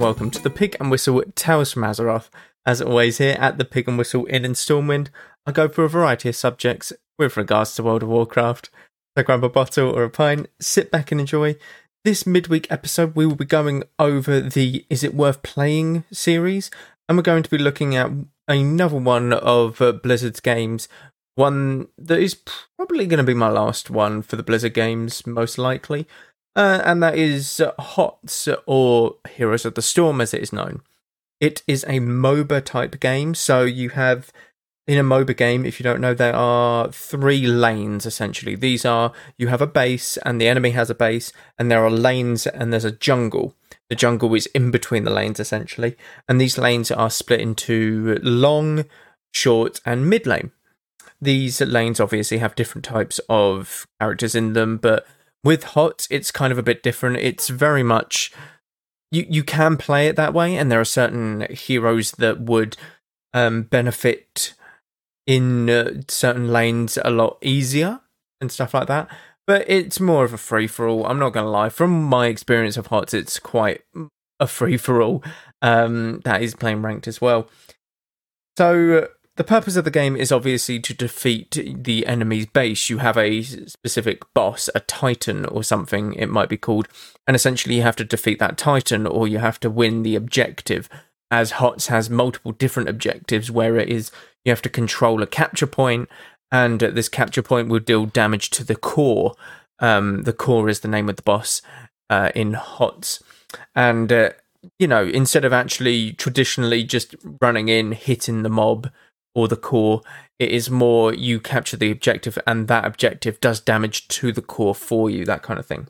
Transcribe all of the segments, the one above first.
and welcome to the Pig and Whistle Tales from Azeroth. As always, here at the Pig and Whistle Inn in Stormwind, I go through a variety of subjects with regards to World of Warcraft. So grab a bottle or a pint, sit back and enjoy. This midweek episode, we will be going over the Is It Worth Playing series, and we're going to be looking at another one of uh, Blizzard's games. One that is probably going to be my last one for the Blizzard games, most likely uh, and that is HOTS or Heroes of the Storm as it is known. It is a MOBA type game, so you have in a MOBA game, if you don't know, there are three lanes essentially. These are you have a base and the enemy has a base, and there are lanes and there's a jungle. The jungle is in between the lanes essentially, and these lanes are split into long, short, and mid lane. These lanes obviously have different types of characters in them, but with Hot, it's kind of a bit different. It's very much you you can play it that way, and there are certain heroes that would um, benefit in uh, certain lanes a lot easier and stuff like that. But it's more of a free for all. I'm not going to lie. From my experience of HOTS, it's quite a free for all. Um, that is playing ranked as well. So the purpose of the game is obviously to defeat the enemy's base. You have a specific boss, a titan or something, it might be called, and essentially you have to defeat that titan or you have to win the objective. As HOTS has multiple different objectives where it is you have to control a capture point, and this capture point will deal damage to the core. Um, the core is the name of the boss uh, in HOTS. And, uh, you know, instead of actually traditionally just running in, hitting the mob, or the core. It is more you capture the objective and that objective does damage to the core for you, that kind of thing.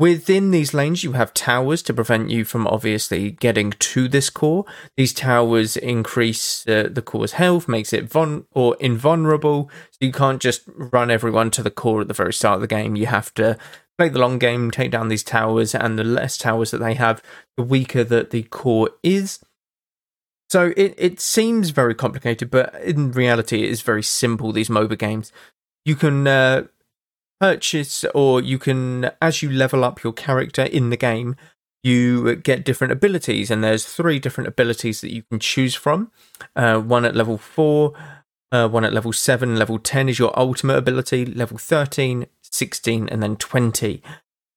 Within these lanes, you have towers to prevent you from obviously getting to this core. These towers increase uh, the core's health, makes it von or invulnerable. So you can't just run everyone to the core at the very start of the game. You have to play the long game, take down these towers, and the less towers that they have, the weaker that the core is. So it, it seems very complicated, but in reality, it is very simple. These MOBA games, you can uh, purchase, or you can, as you level up your character in the game, you get different abilities, and there's three different abilities that you can choose from. Uh, one at level four, uh, one at level seven, level ten is your ultimate ability. Level 13, 16, and then twenty.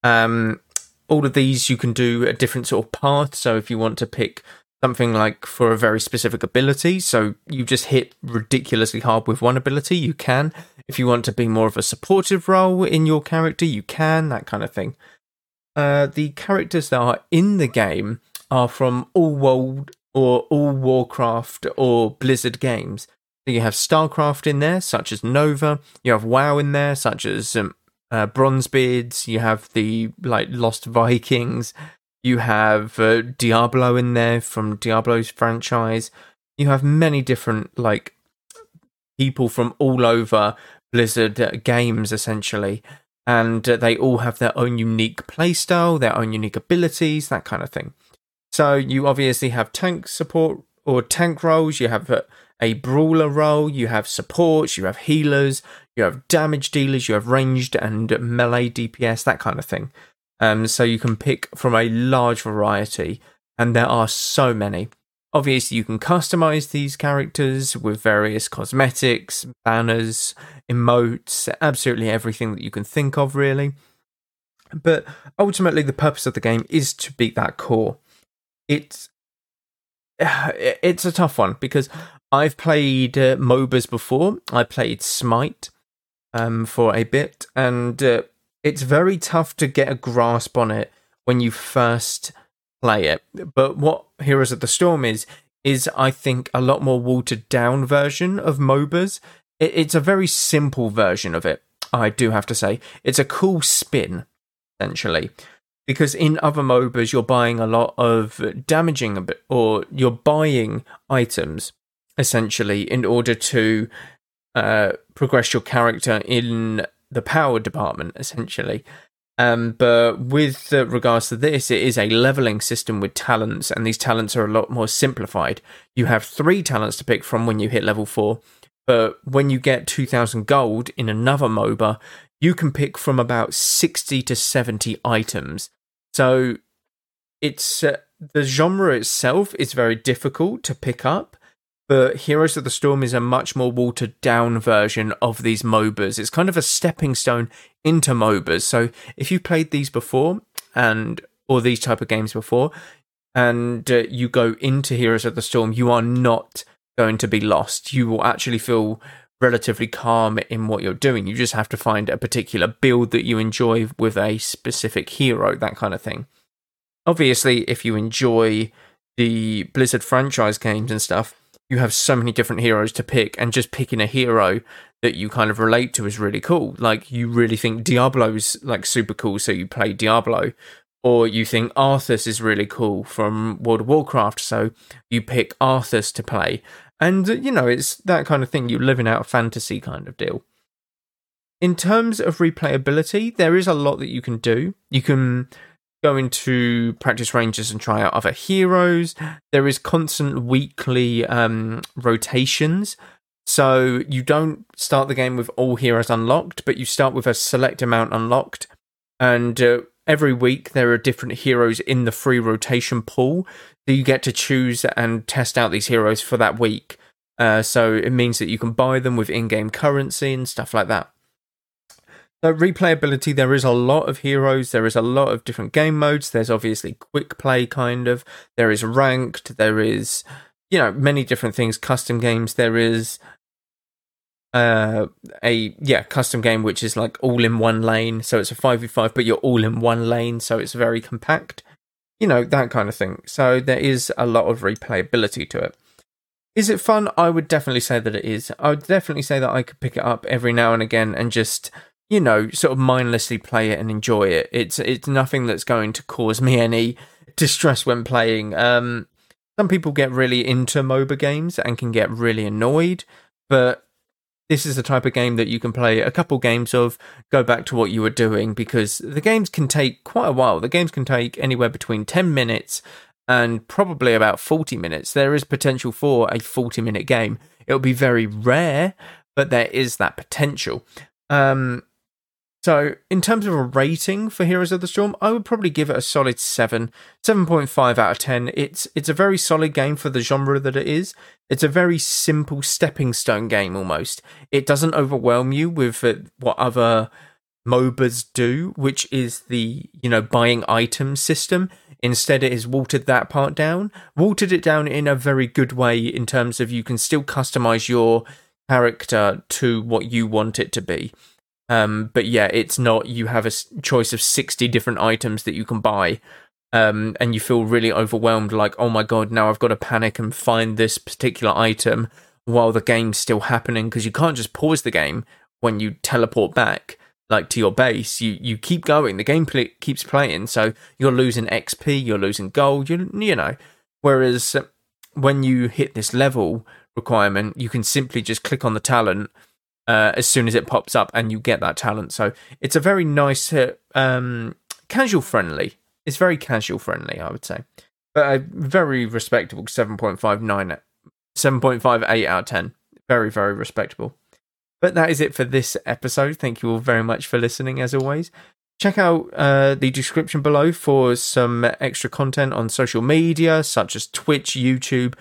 Um, all of these you can do a different sort of path. So if you want to pick something like for a very specific ability. So you just hit ridiculously hard with one ability, you can. If you want to be more of a supportive role in your character, you can, that kind of thing. Uh, the characters that are in the game are from all world or all Warcraft or Blizzard games. So you have StarCraft in there, such as Nova. You have WoW in there, such as um, uh, Bronzebeards. You have the like Lost Vikings. You have uh, Diablo in there from Diablo's franchise. You have many different like people from all over Blizzard uh, games essentially, and uh, they all have their own unique playstyle, their own unique abilities, that kind of thing. So you obviously have tank support or tank roles. You have a, a brawler role. You have supports. You have healers. You have damage dealers. You have ranged and melee DPS, that kind of thing. Um, so you can pick from a large variety, and there are so many. Obviously, you can customize these characters with various cosmetics, banners, emotes, absolutely everything that you can think of, really. But ultimately, the purpose of the game is to beat that core. It's it's a tough one because I've played uh, MOBAs before. I played Smite um, for a bit, and uh, it's very tough to get a grasp on it when you first play it. But what Heroes of the Storm is, is I think a lot more watered down version of MOBAs. It's a very simple version of it, I do have to say. It's a cool spin, essentially. Because in other MOBAs, you're buying a lot of damaging or you're buying items essentially in order to uh, progress your character in the power department essentially. Um, but with uh, regards to this, it is a leveling system with talents, and these talents are a lot more simplified. You have three talents to pick from when you hit level four, but when you get 2000 gold in another MOBA, you can pick from about 60 to 70 items. So it's uh, the genre itself is very difficult to pick up, but Heroes of the Storm is a much more watered down version of these MOBAs. It's kind of a stepping stone into MOBAs. So if you played these before and or these type of games before, and uh, you go into Heroes of the Storm, you are not going to be lost. You will actually feel relatively calm in what you're doing. You just have to find a particular build that you enjoy with a specific hero, that kind of thing. Obviously, if you enjoy the Blizzard franchise games and stuff, you have so many different heroes to pick, and just picking a hero that you kind of relate to is really cool. Like, you really think Diablo's like super cool, so you play Diablo. Or you think Arthas is really cool from World of Warcraft, so you pick Arthas to play. And, you know, it's that kind of thing. You're living out a fantasy kind of deal. In terms of replayability, there is a lot that you can do. You can go into practice ranges and try out other heroes. There is constant weekly um, rotations. So you don't start the game with all heroes unlocked, but you start with a select amount unlocked. And uh, every week there are different heroes in the free rotation pool that you get to choose and test out these heroes for that week. Uh, so it means that you can buy them with in-game currency and stuff like that. So replayability, there is a lot of heroes. There is a lot of different game modes. There's obviously quick play, kind of. There is ranked. There is, you know, many different things. Custom games. There is uh, a yeah custom game which is like all in one lane. So it's a five v five, but you're all in one lane. So it's very compact you know, that kind of thing. So there is a lot of replayability to it. Is it fun? I would definitely say that it is. I would definitely say that I could pick it up every now and again and just, you know, sort of mindlessly play it and enjoy it. It's it's nothing that's going to cause me any distress when playing. Um, some people get really into MOBA games and can get really annoyed, but this is the type of game that you can play a couple games of, go back to what you were doing because the games can take quite a while. The games can take anywhere between 10 minutes and probably about 40 minutes. There is potential for a 40 minute game. It'll be very rare, but there is that potential. Um, so, in terms of a rating for Heroes of the Storm, I would probably give it a solid 7, 7.5 out of 10. It's it's a very solid game for the genre that it is. It's a very simple stepping stone game almost. It doesn't overwhelm you with uh, what other MOBAs do, which is the, you know, buying item system. Instead, it has watered that part down, watered it down in a very good way in terms of you can still customize your character to what you want it to be um, but yeah, it's not. You have a choice of sixty different items that you can buy, um, and you feel really overwhelmed. Like, oh my god, now I've got to panic and find this particular item while the game's still happening because you can't just pause the game when you teleport back like to your base. You you keep going. The game play, keeps playing, so you're losing XP, you're losing gold. You you know. Whereas when you hit this level requirement, you can simply just click on the talent uh, as soon as it pops up and you get that talent. So it's a very nice, um, casual friendly. It's very casual friendly, I would say. But a very respectable 7.59, 7.58 out of 10. Very, very respectable. But that is it for this episode. Thank you all very much for listening, as always. Check out uh, the description below for some extra content on social media, such as Twitch, YouTube.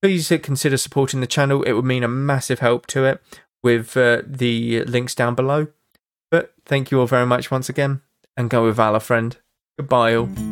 Please consider supporting the channel, it would mean a massive help to it with uh, the links down below. But thank you all very much once again, and go with Valor, friend. Goodbye, all.